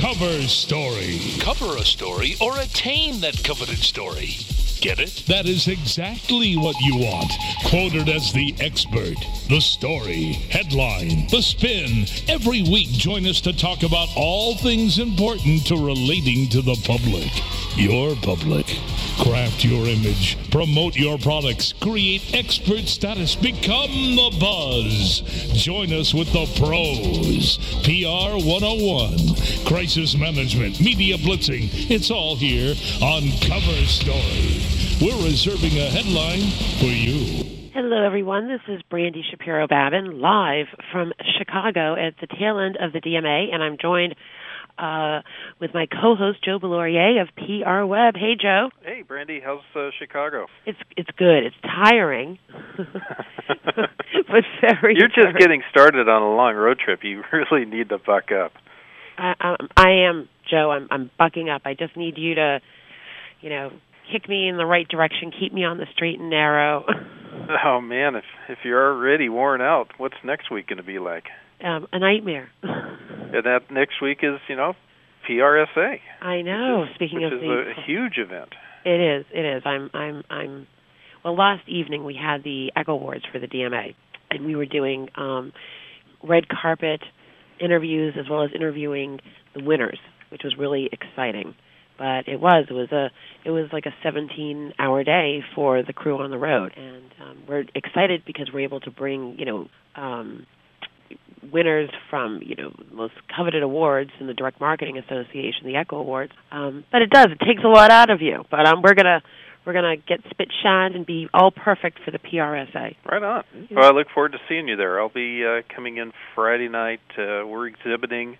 Cover story. Cover a story or attain that coveted story. Get it? That is exactly what you want. Quoted as the expert, the story, headline, the spin. Every week, join us to talk about all things important to relating to the public. Your public. Craft your image, promote your products, create expert status, become the buzz. Join us with the pros. PR 101, crisis management, media blitzing. It's all here on Cover Story. We're reserving a headline for you. Hello, everyone. This is Brandy Shapiro Babin, live from Chicago at the tail end of the DMA, and I'm joined uh, with my co-host Joe Belaurier of PR Web. Hey, Joe. Hey, Brandy. How's uh, Chicago? It's it's good. It's tiring, but very. You're just getting started on a long road trip. You really need to buck up. I, I, I am Joe. I'm I'm bucking up. I just need you to, you know, kick me in the right direction, keep me on the straight and narrow. oh man, if if you're already worn out, what's next week going to be like? Um, a nightmare. and that next week is, you know, PRSA. I know. Is, Speaking of is the, a huge event. It is. It is. I'm. I'm. I'm. Well, last evening we had the Echo Awards for the DMA, and we were doing um, red carpet interviews as well as interviewing the winners, which was really exciting. But it was. It was a. It was like a 17-hour day for the crew on the road, and um, we're excited because we're able to bring you know. Um, winners from you know most coveted awards in the Direct Marketing Association, the Echo Awards. Um, but it does it takes a lot out of you. But um, we're gonna we're gonna get spit shined and be all perfect for the PRSA. Right on. Well, I look forward to seeing you there. I'll be uh, coming in Friday night. Uh, we're exhibiting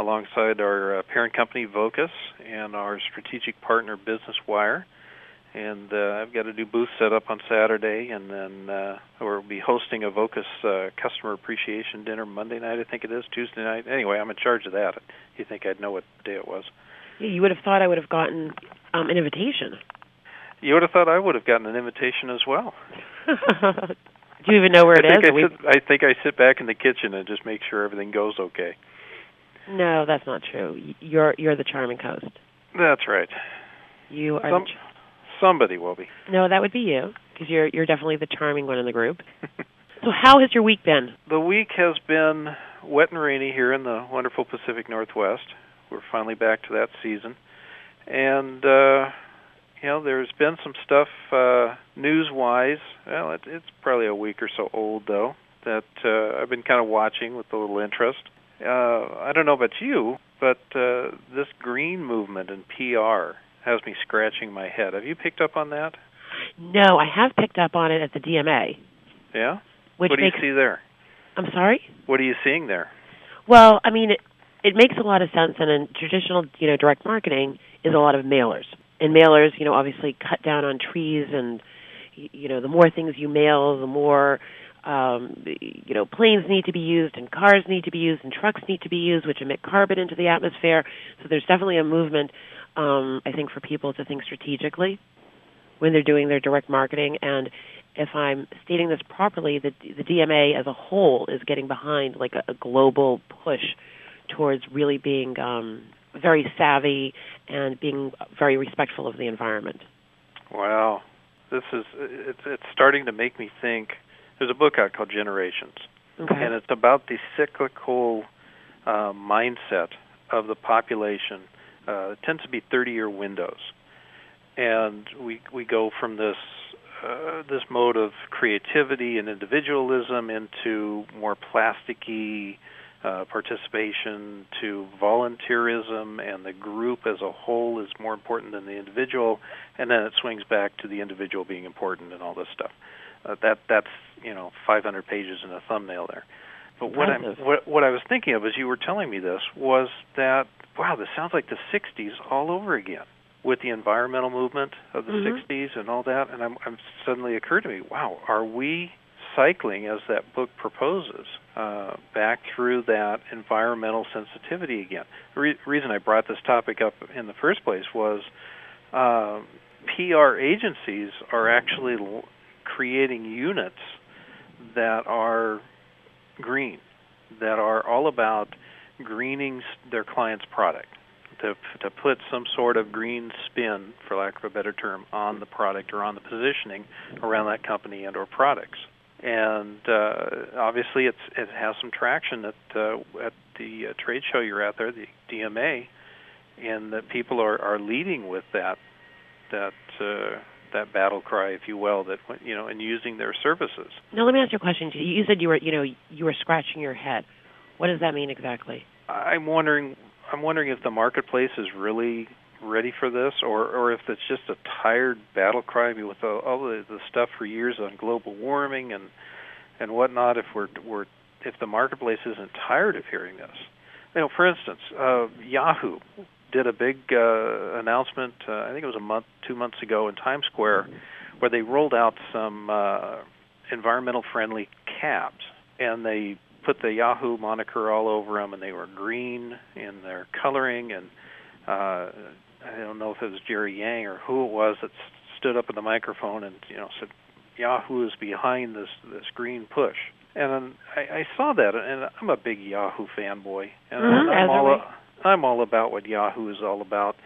alongside our uh, parent company Vocus and our strategic partner Business Wire and uh, I've got a new booth set up on Saturday, and then uh, we'll be hosting a Vocus uh, customer appreciation dinner Monday night, I think it is Tuesday night. Anyway, I'm in charge of that. You think I'd know what day it was? You would have thought I would have gotten um, an invitation. You would have thought I would have gotten an invitation as well. Do you even know where it I think? I, sit, I think I sit back in the kitchen and just make sure everything goes okay. No, that's not true. You're you're the charming host. That's right. You are. Some, the ch- somebody will be. no, that would be you because you're you're definitely the charming one in the group. so, how has your week been? The week has been wet and rainy here in the wonderful Pacific Northwest. We're finally back to that season, and uh, you know, there's been some stuff uh, news-wise. Well, it, it's probably a week or so old though that uh, I've been kind of watching with a little interest. Uh, I don't know about you, but uh, this green movement in PR has me scratching my head. Have you picked up on that? No, I have picked up on it at the DMA. Yeah. Which what do you makes, see there? I'm sorry. What are you seeing there? Well, I mean, it, it makes a lot of sense, and in traditional, you know, direct marketing is a lot of mailers. And mailers, you know, obviously cut down on trees, and you know, the more things you mail, the more um, you know, planes need to be used, and cars need to be used, and trucks need to be used, which emit carbon into the atmosphere. So there's definitely a movement, um, I think, for people to think strategically when they're doing their direct marketing. And if I'm stating this properly, the, the DMA as a whole is getting behind like a, a global push towards really being um, very savvy and being very respectful of the environment. Wow, this is it's it's starting to make me think. There's a book out called Generations, Okay. and it's about the cyclical uh, mindset of the population. Uh, it tends to be 30-year windows, and we we go from this uh, this mode of creativity and individualism into more plasticky uh, participation to volunteerism, and the group as a whole is more important than the individual, and then it swings back to the individual being important and all this stuff. Uh, that that's you know 500 pages in a thumbnail there. But what I'm what what I was thinking of as you were telling me this was that wow, this sounds like the 60s all over again with the environmental movement of the Mhm. 60s and all that. And I'm, I'm suddenly occurred to me, wow, are we cycling as that book proposes uh, back through that environmental sensitivity again? The re- reason I brought this topic up in the first place was uh, PR agencies are actually creating units that are green, that are all about greening their client's product to to put some sort of green spin, for lack of a better term, on the product or on the positioning around that company and or products. And uh, obviously, it's it has some traction at uh, at the uh, trade show you're at there, the DMA, and that people are are leading with that that. Uh, that battle cry, if you will, that you know, and using their services. Now, let me ask you a question. You said you were, you know, you were scratching your head. What does that mean exactly? I'm wondering I'm wondering if the marketplace is really ready for this, or or if it's just a tired battle cry with all, all the, the stuff for years on global warming and and whatnot. If we're we're if the marketplace isn't tired of hearing this, you know, for instance, uh, Yahoo did a big uh, announcement. Uh, I think it was a month, two months ago in Times Square, where they rolled out some uh, environmental friendly cabs, and they put the Yahoo moniker all over them, and they were green in their coloring. And uh, I don't know if it was Jerry Yang or who it was that stood up at the microphone and you know said Yahoo is behind this this green push. And I, I saw that, and I'm a big Yahoo fanboy, and mm-hmm, I'm all I'm all about what Yahoo is all about.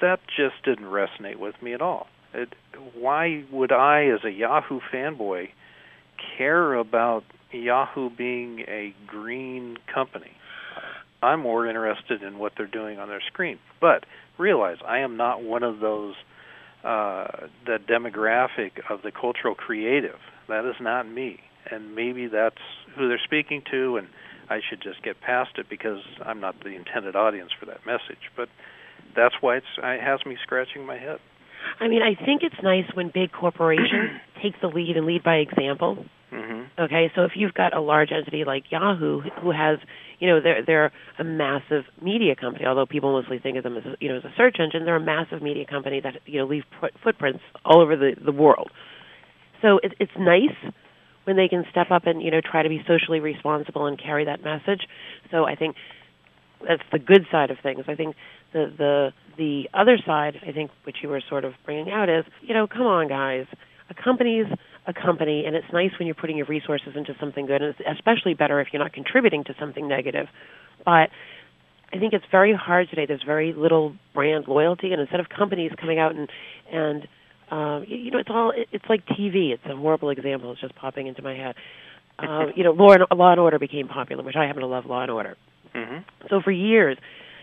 That just didn't resonate with me at all. It, why would I, as a Yahoo fanboy, care about Yahoo being a green company. I'm more interested in what they're doing on their screen. But realize I am not one of those uh, the demographic of the cultural creative. That is not me. And maybe that's who they're speaking to and I should just get past it because I'm not the intended audience for that message. But that's why it's it has me scratching my head. I mean, I think it's nice when big corporations take the lead and lead by example. Mm-hmm. Okay, so if you've got a large entity like Yahoo, who has, you know, they're they're a massive media company. Although people mostly think of them as, you know, as a search engine, they're a massive media company that you know leave footprints all over the the world. So it, it's nice when they can step up and you know try to be socially responsible and carry that message. So I think that's the good side of things. I think the the the other side, I think, which you were sort of bringing out is, you know, come on, guys, a company's a company, and it's nice when you're putting your resources into something good, and it's especially better if you're not contributing to something negative. But I think it's very hard today. There's very little brand loyalty, and instead of companies coming out and and um, you know, it's all it's like TV. It's a horrible example. It's just popping into my head. Uh, you know, Law and, Law and Order became popular, which I happen to love Law and Order. Mm-hmm. So for years,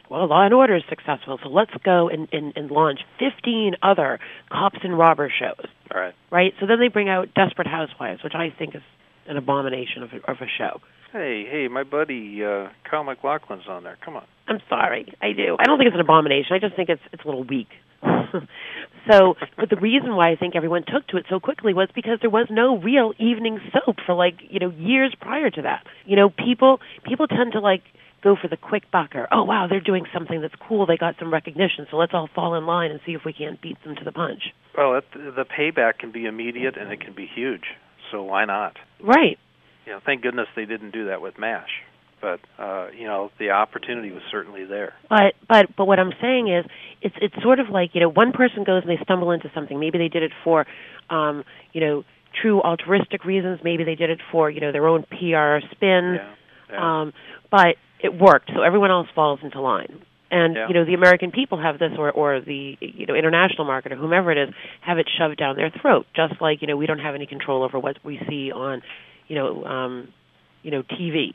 well, Law and Order is successful, so let's go and, and, and launch 15 other cops and robber shows. All right. Right? So then they bring out Desperate Housewives, which I think is an abomination of a, of a show. Hey, hey, my buddy uh, Kyle MacLachlan's on there. Come on. I'm sorry, I do. I don't think it's an abomination. I just think it's it's a little weak. so, but the reason why I think everyone took to it so quickly was because there was no real evening soap for like you know years prior to that. You know, people people tend to like go for the quick buck or oh wow they're doing something that's cool. They got some recognition. So let's all fall in line and see if we can't beat them to the punch. Well it, the payback can be immediate and it can be huge. So why not? Right. You know thank goodness they didn't do that with M*A*S*H but uh you know the opportunity was certainly there but but but what i'm saying is it's it's sort of like you know one person goes and they stumble into something maybe they did it for um you know true altruistic reasons maybe they did it for you know their own pr spin yeah, yeah. um but it worked, so everyone else falls into line. And yeah. you know the American people have this, or or the you know international market, or whomever it is, have it shoved down their throat. Just like you know we don't have any control over what we see on, you know, um, you know TV.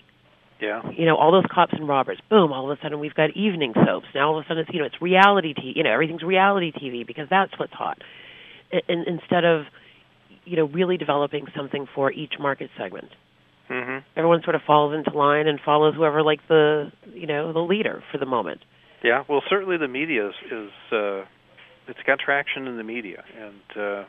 Yeah. You know all those cops and robbers. Boom! All of a sudden we've got evening soaps. Now all of a sudden it's you know it's reality TV. You know everything's reality TV because that's what's hot. In, instead of you know really developing something for each market segment. Mm-hmm. Everyone sort of falls into line and follows whoever like the you know the leader for the moment. Yeah, well, certainly the media is, is uh, it's got traction in the media, and uh,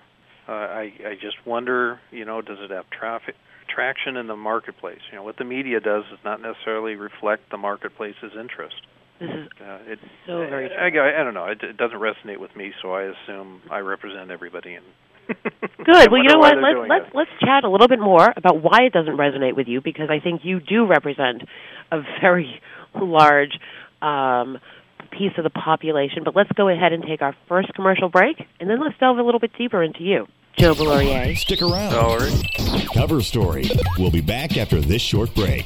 I I just wonder, you know, does it have traffic traction in the marketplace? You know, what the media does is not necessarily reflect the marketplace's interest. This is uh, it, so very. I, I, I don't know. It, it doesn't resonate with me, so I assume I represent everybody and Good. Well, you know what? Let's let's it. let's chat a little bit more about why it doesn't resonate with you because I think you do represent a very large um, piece of the population. But let's go ahead and take our first commercial break, and then let's delve a little bit deeper into you, Joe Valorier. Stick around. Sorry. Cover story. We'll be back after this short break.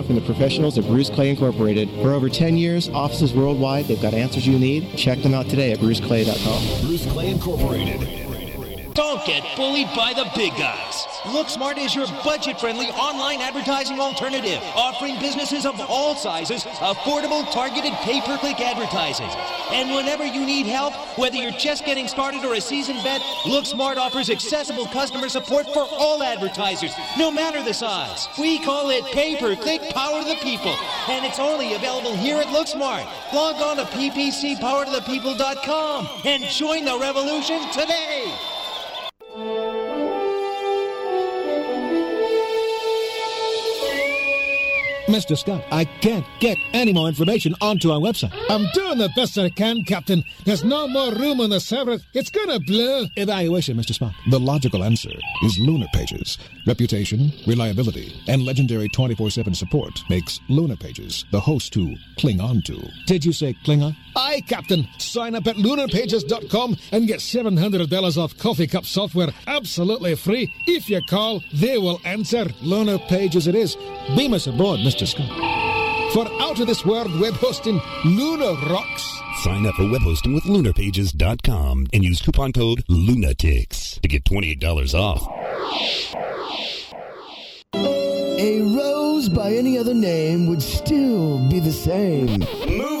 from the professionals at Bruce Clay Incorporated. For over 10 years, offices worldwide, they've got answers you need. Check them out today at bruceclay.com. Bruce Clay Incorporated. Don't get bullied by the big guys. LookSmart is your budget-friendly online advertising alternative, offering businesses of all sizes affordable, targeted pay-per-click advertising. And whenever you need help, whether you're just getting started or a seasoned vet, LookSmart offers accessible customer support for all advertisers, no matter the size. We call it pay-per-click power to the people, and it's only available here at LookSmart. Log on to ppcpowertothepeople.com and join the revolution today. Mr. Scott, I can't get any more information onto our website. I'm doing the best I can, Captain. There's no more room on the server. It's gonna blow. Evaluation, Mr. Spock. The logical answer is Lunar Pages. Reputation, reliability, and legendary 24-7 support makes Lunar Pages the host to cling on to. Did you say Klingon? Aye, Captain. Sign up at lunarpages.com and get $700 off coffee cup software absolutely free. If you call, they will answer. Lunar Pages it is. Beam us aboard, Mr. Scott. For out of this world web hosting, Lunar rocks. Sign up for web hosting with lunarpages.com and use coupon code LUNATICS to get $28 off. A rose by any other name would still be the same. Move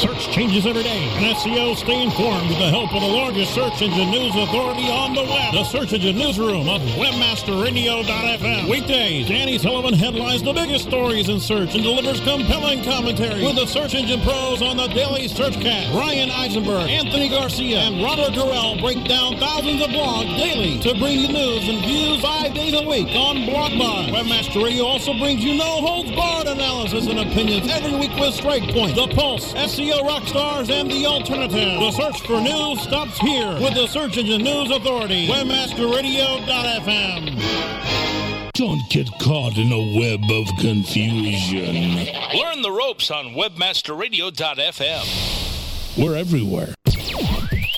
Search changes every day, and SEO stay informed with the help of the largest search engine news authority on the web, the Search Engine Newsroom of WebmasterRadio.fm. Weekdays, Danny Sullivan headlines the biggest stories in search and delivers compelling commentary with the search engine pros on the Daily Searchcast. Ryan Eisenberg, Anthony Garcia, and Robert Durrell break down thousands of blogs daily to bring you news and views five days a week on BlogBuzz. Webmaster Radio also brings you no holds barred analysis and opinions every week with Strike Point, The Pulse, SEO rock stars, and the alternative. The search for news stops here with the Search Engine News Authority. WebmasterRadio.fm. Don't get caught in a web of confusion. Learn the ropes on WebmasterRadio.fm. We're everywhere.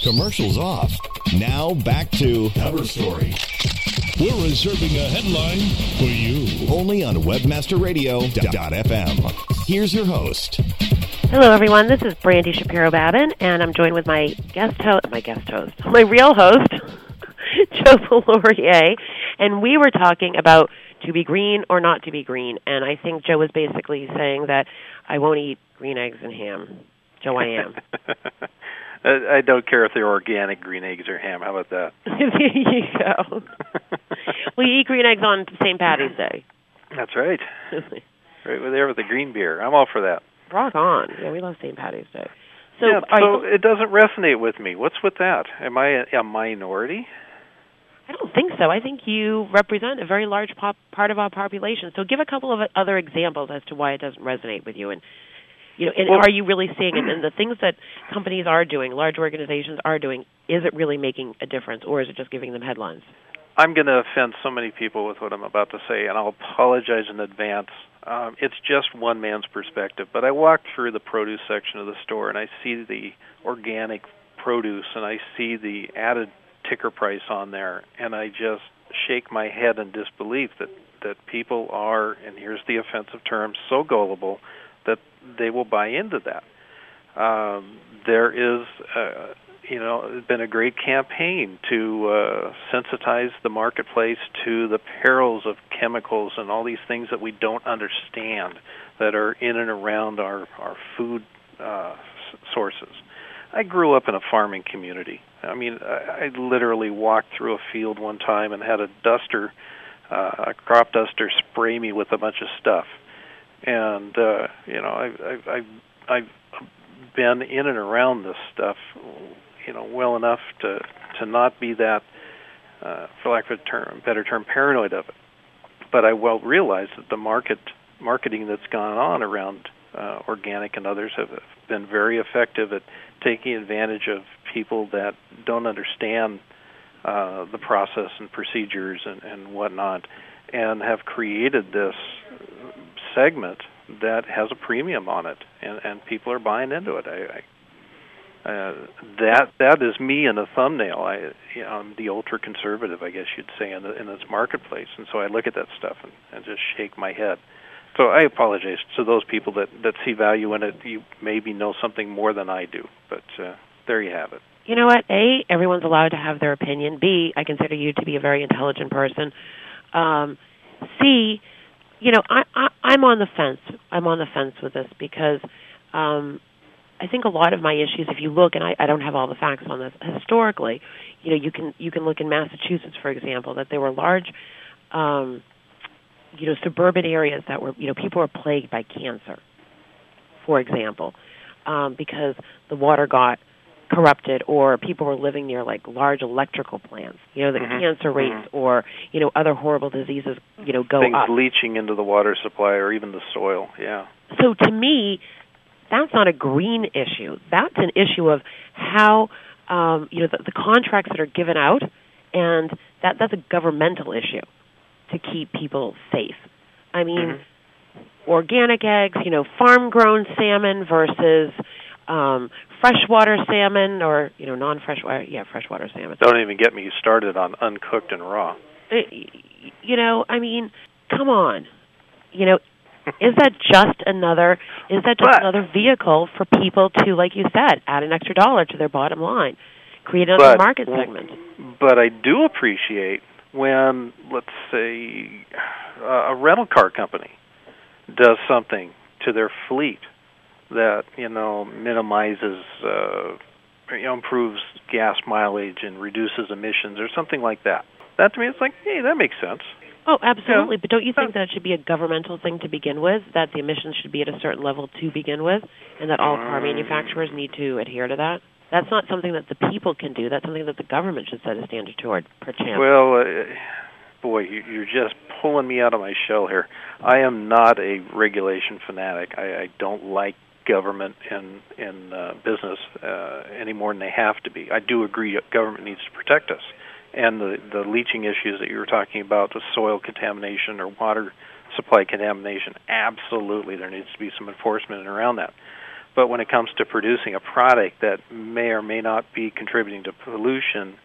Commercials off. Now back to Cover Story. We're reserving a headline for you. only on WebmasterRadio.fm. Here's your host. Hello, everyone. This is Brandy Shapiro Babin, and I'm joined with my guest host, my guest host, my real host, Joe Laurier, and we were talking about to be green or not to be green, and I think Joe was basically saying that I won't eat green eggs and ham. Joe, I am. I don't care if they're organic green eggs or ham. How about that? there you go. we eat green eggs on St. Patty's Day. That's right. right there with the green beer. I'm all for that. Rock on. Yeah, we love St. Patty's Day. So, yeah, so you- it doesn't resonate with me. What's with that? Am I a, a minority? I don't think so. I think you represent a very large pop, part of our population. So give a couple of other examples as to why it doesn't resonate with you, and you know, and Well- are you really seeing it? And the things that companies are doing, large organizations are doing, is it really making a difference, or is it just giving them headlines? I'm going to offend so many people with what I'm about to say, and I'll apologize in advance. Um, it's just one man's perspective, but I walk through the produce section of the store and I see the organic produce and I see the added ticker price on there, and I just shake my head in disbelief that that people are, and here's the offensive term, so gullible that they will buy into that. Um, there is uh, you know, been a great campaign to uh, sensitize the marketplace to the perils of chemicals and all these things that we don't understand that are in and around our our food uh, sources. I grew up in a farming community. I mean, I, I literally walked through a field one time and had a duster, uh, a crop duster, spray me with a bunch of stuff. And uh, you know, I, I, I, I've been in and around this stuff, you know, well enough to to not be that, uh, for lack of a term, better term, paranoid of it. But I well realize that the market marketing that's gone on around uh, organic and others have been very effective at taking advantage of people that don't understand uh, the process and procedures and, and whatnot, and have created this segment that has a premium on it, and, and people are buying into it. I, I uh, that that is me in a thumbnail. I you know, I'm the ultra conservative, I guess you'd say, in the, in this marketplace, and so I look at that stuff and, and just shake my head. So I apologize to those people that that see value in it. You maybe know something more than I do, but uh, there you have it. You know what? A, everyone's allowed to have their opinion. B, I consider you to be a very intelligent person. Um, C, you know, I, I I'm on the fence. I'm on the fence with this because um, I think a lot of my issues, if you look, and I, I don't have all the facts on this historically, you know, you can you can look in Massachusetts, for example, that there were large um, you know suburban areas that were you know people were plagued by cancer for example um because the water got corrupted or people were living near like large electrical plants you know the Mhm. cancer rates Mhm. or you know other horrible diseases you know go up. Things up leaching into the water supply or even the soil. Yeah. so to me that's not a green issue that's an issue of how um you know the, the contracts that are given out and that that's a governmental issue to keep people safe i mean organic eggs you know farm grown salmon versus um freshwater salmon or you know non freshwater yeah freshwater salmon. Don't even get me started on uncooked and raw. Uh, you know i mean come on. You know is that just another is that just But- another vehicle for people to like you said add an extra dollar to their bottom line create another But- market segment? But I do appreciate when, let's say, uh, a rental car company does something to their fleet that you know minimizes, uh, you know, improves gas mileage and reduces emissions or something like that. That to me, it's like, hey, that makes sense. Oh, absolutely. But don't you think that it should be a governmental thing to begin with? That the emissions should be at a certain level to begin with, and that all car Mm. manufacturers need to adhere to that? That's not something that the people can do. That's something that the government should set a standard toward, perchance. Well, uh, boy, you- you're just pulling me out of my shell here. I am not a regulation fanatic. I, I don't like government in in uh, business uh, any more than they have to be. I do agree government needs to protect us, and the the leaching issues that you were talking about, the soil contamination or water supply contamination. Absolutely, there needs to be some enforcement around that. But when it comes to producing a product that may or may not be contributing to pollution,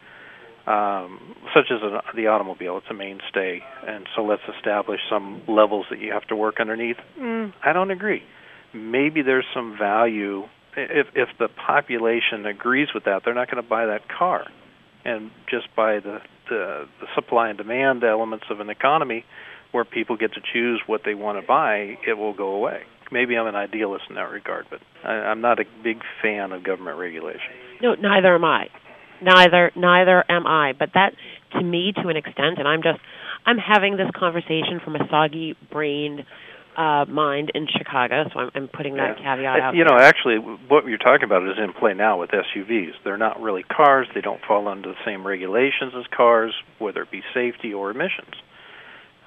um, such as an, the automobile, it's a mainstay, and so let's establish some levels that you have to work underneath. Mm, I don't agree. Maybe there's some value if if the population agrees with that. They're not going to buy that car, and just by the, the the supply and demand elements of an economy, where people get to choose what they want to buy, it will go away. Maybe I'm an idealist in that regard, but I, I'm not a big fan of government regulation. No, neither am I. Neither neither am I. But that to me to an extent and I'm just I'm having this conversation from a soggy brained uh mind in Chicago, so I'm I'm putting that Yeah. caveat out. You know, there. actually, what you're talking about is in play now with SUVs. They're not really cars. They don't fall under the same regulations as cars, whether it be safety or emissions.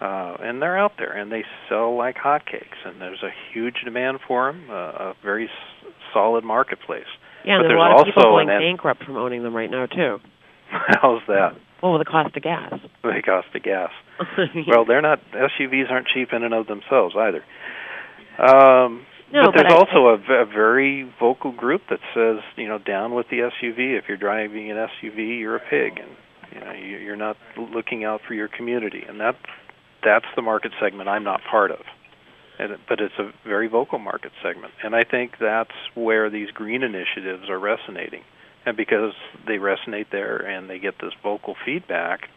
Uh, and they're out there, and they sell like hotcakes. And there's a huge demand for them, uh, a very s- solid marketplace. yeah, and but there's a lot of people going an- bankrupt from owning them right now too. How's that? Well, the cost of gas. They cost of gas. well, they're not SUVs aren't cheap in and of themselves either. Um, No, but but there's I- also a, very vocal group that says, you know, down with the SUV. If you're driving an SUV, you're a pig, and you know you, you're not looking out for your community, and that that's the market segment I'm not part of. And, but it's a very vocal market segment, and I think that's where these green initiatives are resonating and because they resonate there and they get this vocal feedback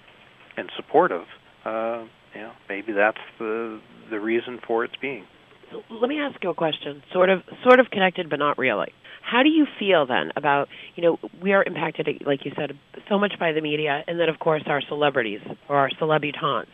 and supportive, uh, you know, maybe that's the the reason for its being. Let me ask you a question, sort of sort of connected but not really. How do you feel then about you know we are impacted like you said so much by the media, and then of course our celebrities or our celebutantes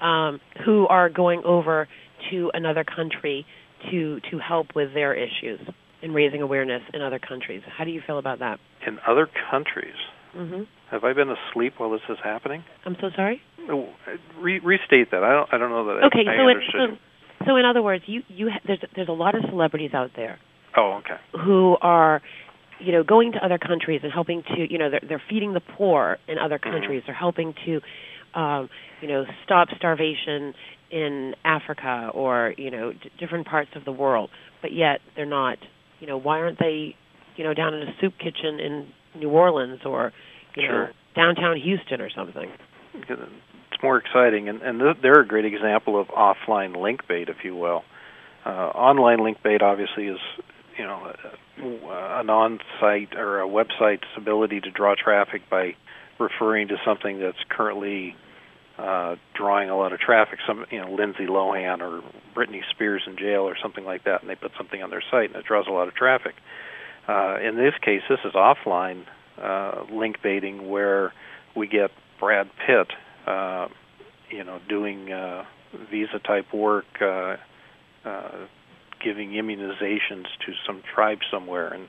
um, who are going over to another country to to help with their issues and raising awareness in other countries. How do you feel about that? In other countries, mm-hmm. have I been asleep while this is happening? I'm so sorry. Oh, re- restate that. I don't. I don't know that. Okay, I, so I in, understood. so so in other words, you you ha- there's there's a lot of celebrities out there oh, okay. who are you know going to other countries and helping to you know they're they're feeding the poor in other Mm-hmm. countries they're helping to um you know stop starvation in Africa or you know d- different parts of the world but yet they're not you know why aren't they you know down in a soup kitchen in New Orleans or you know downtown Houston or something It's more exciting, and and they're a great example of offline link bait, if you will. Uh, online link bait obviously is you know an on-site or a website's ability to draw traffic by referring to something that's currently uh, drawing a lot of traffic. Some you know Lindsay Lohan or Britney Spears in jail or something like that, and they put something on their site and it draws a lot of traffic. Uh, in this case, this is offline uh, link baiting where we get Brad Pitt, uh, you know, doing uh, visa type work, uh, uh, giving immunizations to some tribe somewhere, and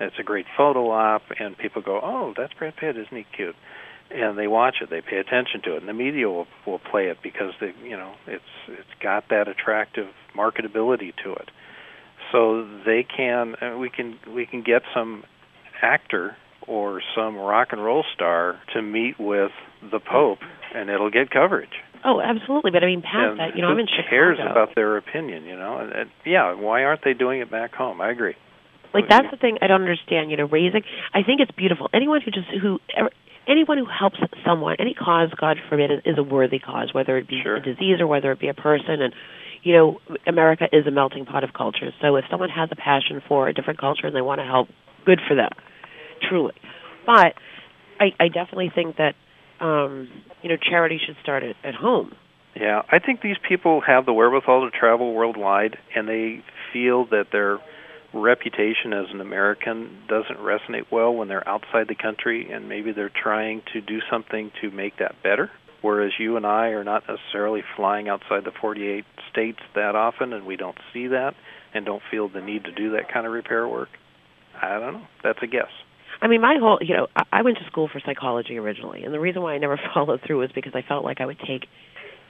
it's a great photo op, and people go, "Oh, that's Brad Pitt, isn't he cute?" And they watch it, they pay attention to it, and the media will will play it because they, you know, it's it's got that attractive marketability to it. So they can, uh, we can we can get some actor or some rock and roll star to meet with the Pope, and it'll get coverage. oh absolutely but I mean past that you know who I'm in Chicago cares about their opinion? You know, and, and yeah, why aren't they doing it back home? I agree. Like that's the thing I don't understand. You know, raising. I think it's beautiful. Anyone who just who ever, anyone who helps someone, any cause, God forbid, is, a worthy cause, whether it be a disease or whether it be a person. And you know, America is a melting pot of cultures. So if someone has a passion for a different culture and they want to help, good for them, truly. But I, I definitely think that um, you know charity should start at, at home. Yeah, I think these people have the wherewithal to travel worldwide, and they feel that their reputation as an American doesn't resonate well when they're outside the country, and maybe they're trying to do something to make that better. Whereas you and I are not necessarily flying outside the 48 states that often, and we don't see that, and don't feel the need to do that kind of repair work. I don't know. That's a guess. I mean, my whole, you know, I, went to school for psychology originally, and the reason why I never followed through was because I felt like I would take,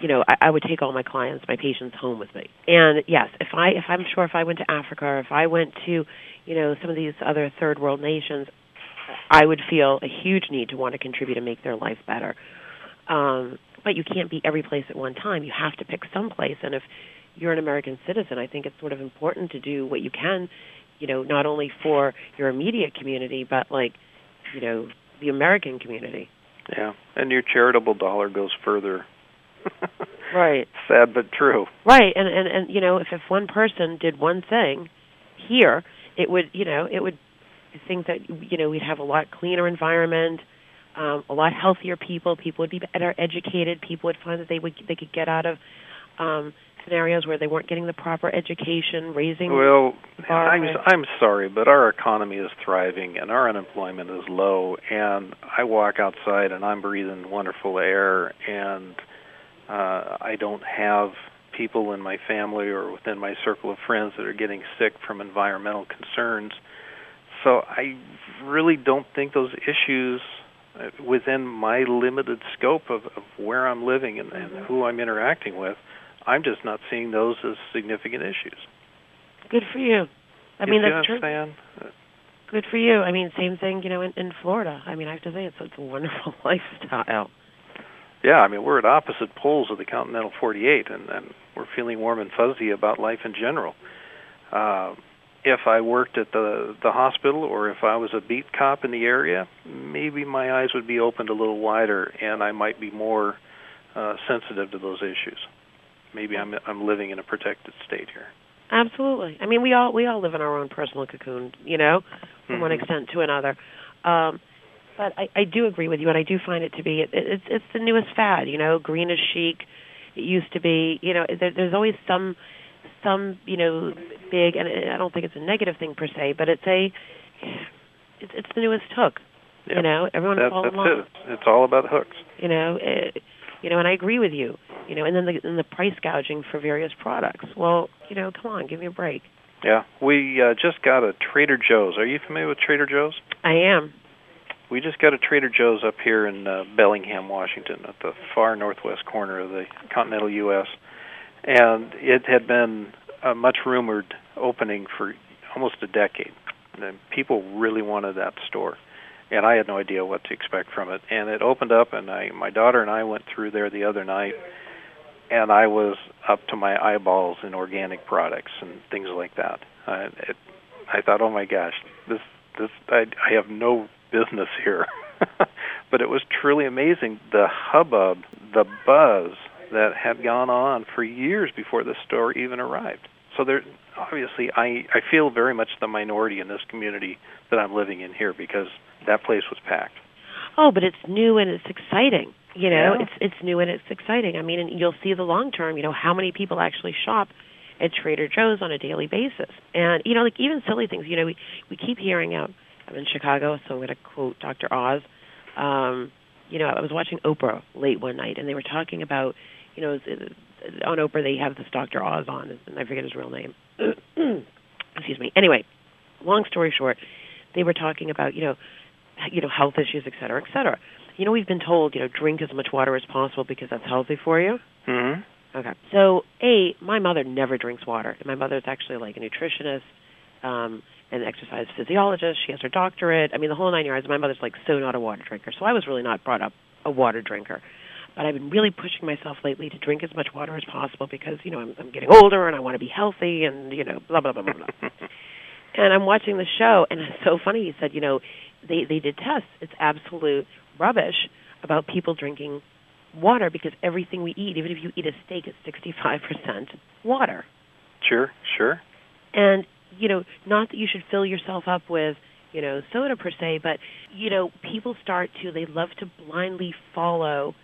you know, I, I would take all my clients, my patients home with me. And yes, if I, if I'm sure if I went to Africa or if I went to, you know, some of these other third world nations, I would feel a huge need to want to contribute and make their life better. Um, but you can't be every place at one time. You have to pick some place, and if you're an American citizen, I think it's sort of important to do what you can, you know, not only for your immediate community, but like, you know, the American community. Yeah, and your charitable dollar goes further. Right. Sad but true. Right, and and and you know, if if one person did one thing here, it would, you know, it would think that you know we'd have a lot cleaner environment, um, a lot healthier people. People would be better educated. People would find that they would they could get out of um, scenarios where they weren't getting the proper education, raising. Well, I'm. I'm sorry, but our economy is thriving and our unemployment is low. And I walk outside and I'm breathing wonderful air, and uh, I don't have people in my family or within my circle of friends that are getting sick from environmental concerns. So I really don't think those issues uh, within my limited scope of, of where I'm living and, and who I'm interacting with. I'm just not seeing those as significant issues. Good for you. I You mean, that's true. Good for you. I mean, same thing, you know, in, in Florida. I mean, I have to say, it's it's a wonderful lifestyle. Yeah, I mean we're at opposite poles of the continental 48, and, and we're feeling warm and fuzzy about life in general. Uh, if I worked at the the hospital, or if I was a beat cop in the area, maybe my eyes would be opened a little wider, and I might be more uh, sensitive to those issues. Maybe I'm I'm living in a protected state here. Absolutely. I mean, we all we all live in our own personal cocoon, you know, from one Mhm. extent to another. Um, but I, I do agree with you, and I do find it to be it, it's it's the newest fad. You know, green is chic. It used to be, you know, there, there's always some some you know big, and I don't think it's a negative thing per se, but it's a it's, it's the newest hook. Yep. You know, everyone's That, falling that's along. it. It's all about hooks. You know, uh, you know, and I agree with you. You know, and then the and the price gouging for various products. Well, you know, come on, give me a break. Yeah, we uh, just got a Trader Joe's. Are you familiar with Trader Joe's? I am. We just got a Trader Joe's up here in uh, Bellingham, Washington, at the far northwest corner of the continental U.S. And it had been a much rumored opening for almost a decade. And people really wanted that store, and I had no idea what to expect from it. And it opened up, and I, my daughter and I went through there the other night, and I was up to my eyeballs in organic products and things like that. I, it, I thought, oh my gosh, this this I, I have no business here. but it was truly amazing the hubbub, the buzz that had gone on for years before the store even arrived. So there obviously I I feel very much the minority in this community that I'm living in here because that place was packed. Oh, but it's new and it's exciting. You know, Yeah. it's it's new and it's exciting. I mean, and you'll see the long term. You know, how many people actually shop at Trader Joe's on a daily basis, and you know, like even silly things. You know, we we keep hearing out. I'm in Chicago, so I'm going to quote Dr. Oz. Um, you know, I was watching Oprah late one night, and they were talking about, you know, on Oprah they have this Dr. Oz on, and I forget his real name. Excuse me. Anyway, long story short, they were talking about, you know, you know, health issues, et cetera, et cetera. You know, we've been told, you know, drink as much water as possible because that's healthy for you. Mm-hmm. Okay. So, A, my mother never drinks water. And my mother's actually like a nutritionist, um, an exercise physiologist. She has her doctorate. I mean, the whole nine yards. My mother's like so not a water drinker. So I was really not brought up a water drinker. But I've been really pushing myself lately to drink as much water as possible because, you know, I'm, I'm getting older and I want to be healthy and, you know, blah, blah, blah, blah, blah. and I'm watching the show, and it's so funny. He said, you know, they they did tests. It's absolute rubbish about people drinking water because everything we eat, even if you eat a steak, it's 65% water. Sure, sure. And you know, not that you should fill yourself up with you know soda per se, but you know, people start to they love to blindly follow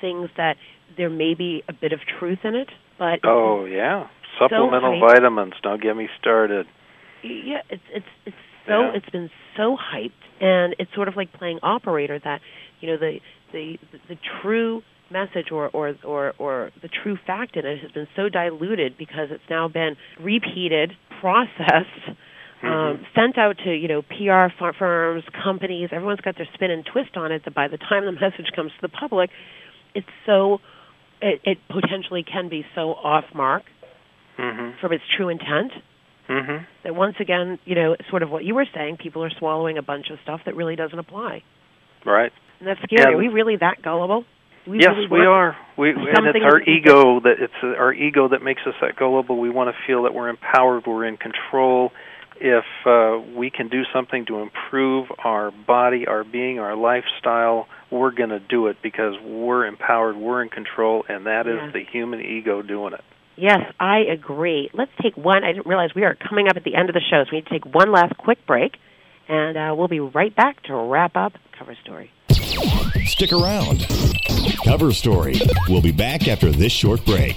things that there may be a bit of truth in it, but Oh yeah. Supplemental hyped. vitamins, don't get me started. yeah, it's it's it's so Yeah. it's been so hyped, and it's sort of like playing operator that you know the the the true message or or or or the true fact in it has been so diluted because it's now been repeated, processed. Um, sent out to you know PR fir- firms, companies. Everyone's got their spin and twist on it. That by the time the message comes to the public, it's so it, it potentially can be so off mark Mhm. from its true intent Mhm. that once again, you know, sort of what you were saying, people are swallowing a bunch of stuff that really doesn't apply. Right. And that's scary. And- are we really that gullible? We yes, really we are. We and it's our ego that it's our ego that makes us that gullible. We want to feel that we're empowered, we're in control. If uh, we can do something to improve our body, our being, our lifestyle, we're going to do it because we're empowered, we're in control, and that is the human ego doing it. Yes, I agree. Let's take one. I didn't realize we are coming up at the end of the show, so we need to take one last quick break, and uh, we'll be right back to wrap up Cover Story. Stick around. Cover Story. We'll be back after this short break.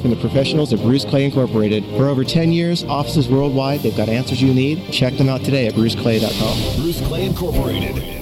from the professionals at Bruce Clay Incorporated. For over 10 years, offices worldwide, they've got answers you need. Check them out today at bruceclay.com. Bruce Clay Incorporated.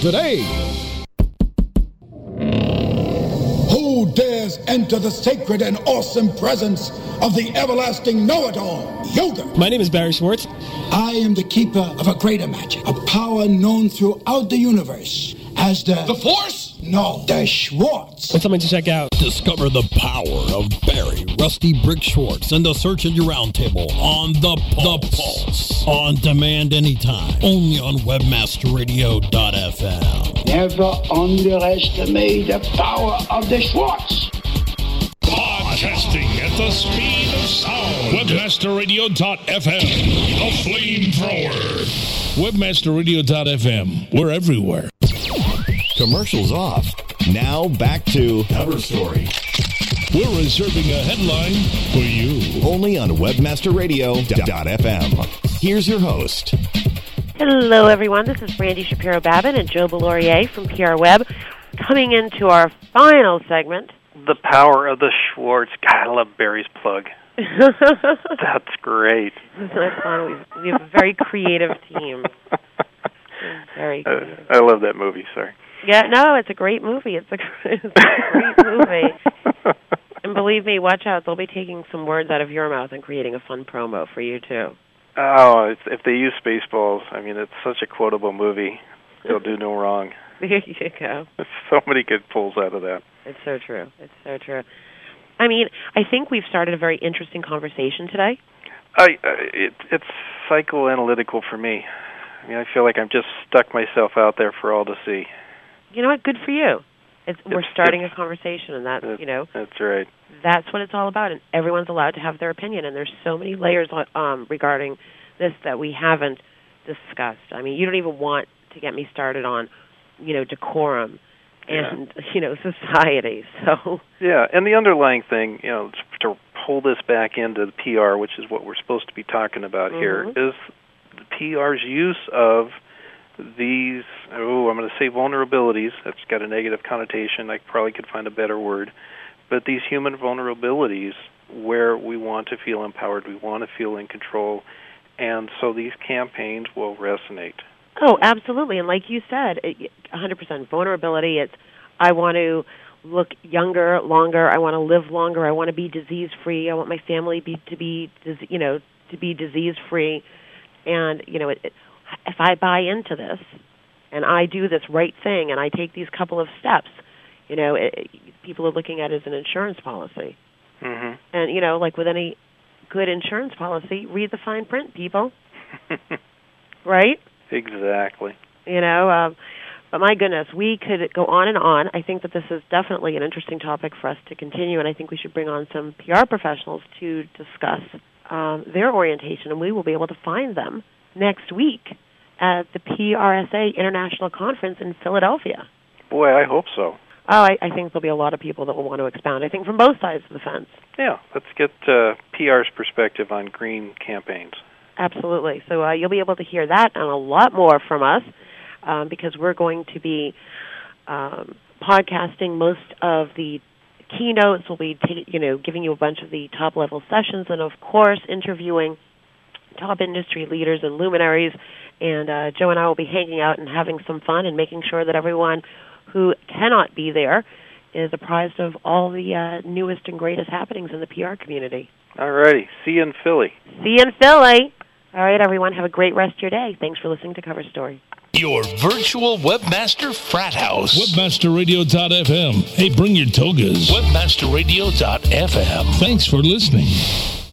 today. Who dares enter the sacred and awesome presence of the everlasting know-it-all, Yogurt? My name is Barry Schwartz. I am the keeper of a greater magic, a power known throughout the universe as the... The Force? No, the Schwartz. What's something to check out? Discover the power of Barry Rusty Brick Schwartz and the Search Engine Roundtable on the Pulse. The Pulse. On demand anytime. Only on webmasterradio.fm. Never underestimate the power of the Schwartz. Podcasting at the speed of sound. Webmasterradio.fm. The flamethrower. Webmasterradio.fm. We're everywhere. Commercials off. Now back to Cover Story. We're reserving a headline for you. Only on webmasterradio.fm. Here's your host. Hello, everyone. This is Brandy Shapiro Babin and Joe Belorier from PR Web coming into our final segment. The power of the Schwartz. God, I love Barry's plug. That's great. That's fun. We have a very creative team. Very Uh, creative. I love that movie. Sorry. Yeah, no, it's a great movie. It's a, it's a great movie. And believe me, watch out. They'll be taking some words out of your mouth and creating a fun promo for you, too. Oh, it's, if they use Spaceballs, I mean, it's such a quotable movie. They'll do no wrong. There you go. There's so many good pulls out of that. It's so true. It's so true. I mean, I think we've started a very interesting conversation today. I, I it, it's psychoanalytical for me. I mean, I feel like I'm just stuck myself out there for all to see. You know what? Good for you. It's, we're starting a conversation, and that's you know That's right. that's what it's all about. And everyone's allowed to have their opinion. And there's so many layers um, regarding this that we haven't discussed. I mean, you don't even want to get me started on, you know, decorum and you know society. So Yeah, and the underlying thing, you know, to pull this back into the PR, which is what we're supposed to be talking about here, Mhm. is the PR's use of these. Oh, I'm going to say vulnerabilities. That's got a negative connotation. I probably could find a better word, but these human vulnerabilities, where we want to feel empowered, we want to feel in control, and so these campaigns will resonate. Oh, absolutely. And like you said, 100% vulnerability. It's I want to look younger, longer. I want to live longer. I want to be disease free. I want my family be to be, you know, to be disease free. And you know, it, it, if I buy into this and I do this right thing and I take these couple of steps, you know, it, people are looking at it as an insurance policy. hmm And you know, like with any good insurance policy, read the fine print, people. right? Exactly. you know um but my goodness we could go on and on i think that this is definitely an interesting topic for us to continue and i think we should bring on some pr professionals to discuss um, their orientation and we will be able to find them next week at the prsa international conference in philadelphia Boy, I hope so. oh i, I think there'll be a lot of people that will want to expound i think from both sides of the fence Yeah, let's get uh, PR's perspective on green campaigns. Absolutely. So uh, you'll be able to hear that and a lot more from us um, because we're going to be um, podcasting most of the keynotes. We'll be, ta- you know, giving you a bunch of the top level sessions, and of course, interviewing top industry leaders and luminaries. And uh, Joe and I will be hanging out and having some fun and making sure that everyone who cannot be there is apprised of all the uh, newest and greatest happenings in the PR community. All righty. See you in Philly. See you in Philly. All right, everyone. Have a great rest of your day. Thanks for listening to Cover Story. Your virtual webmaster frat house. Webmasterradio.fm. Hey, bring your togas. Webmasterradio.fm. Thanks for listening.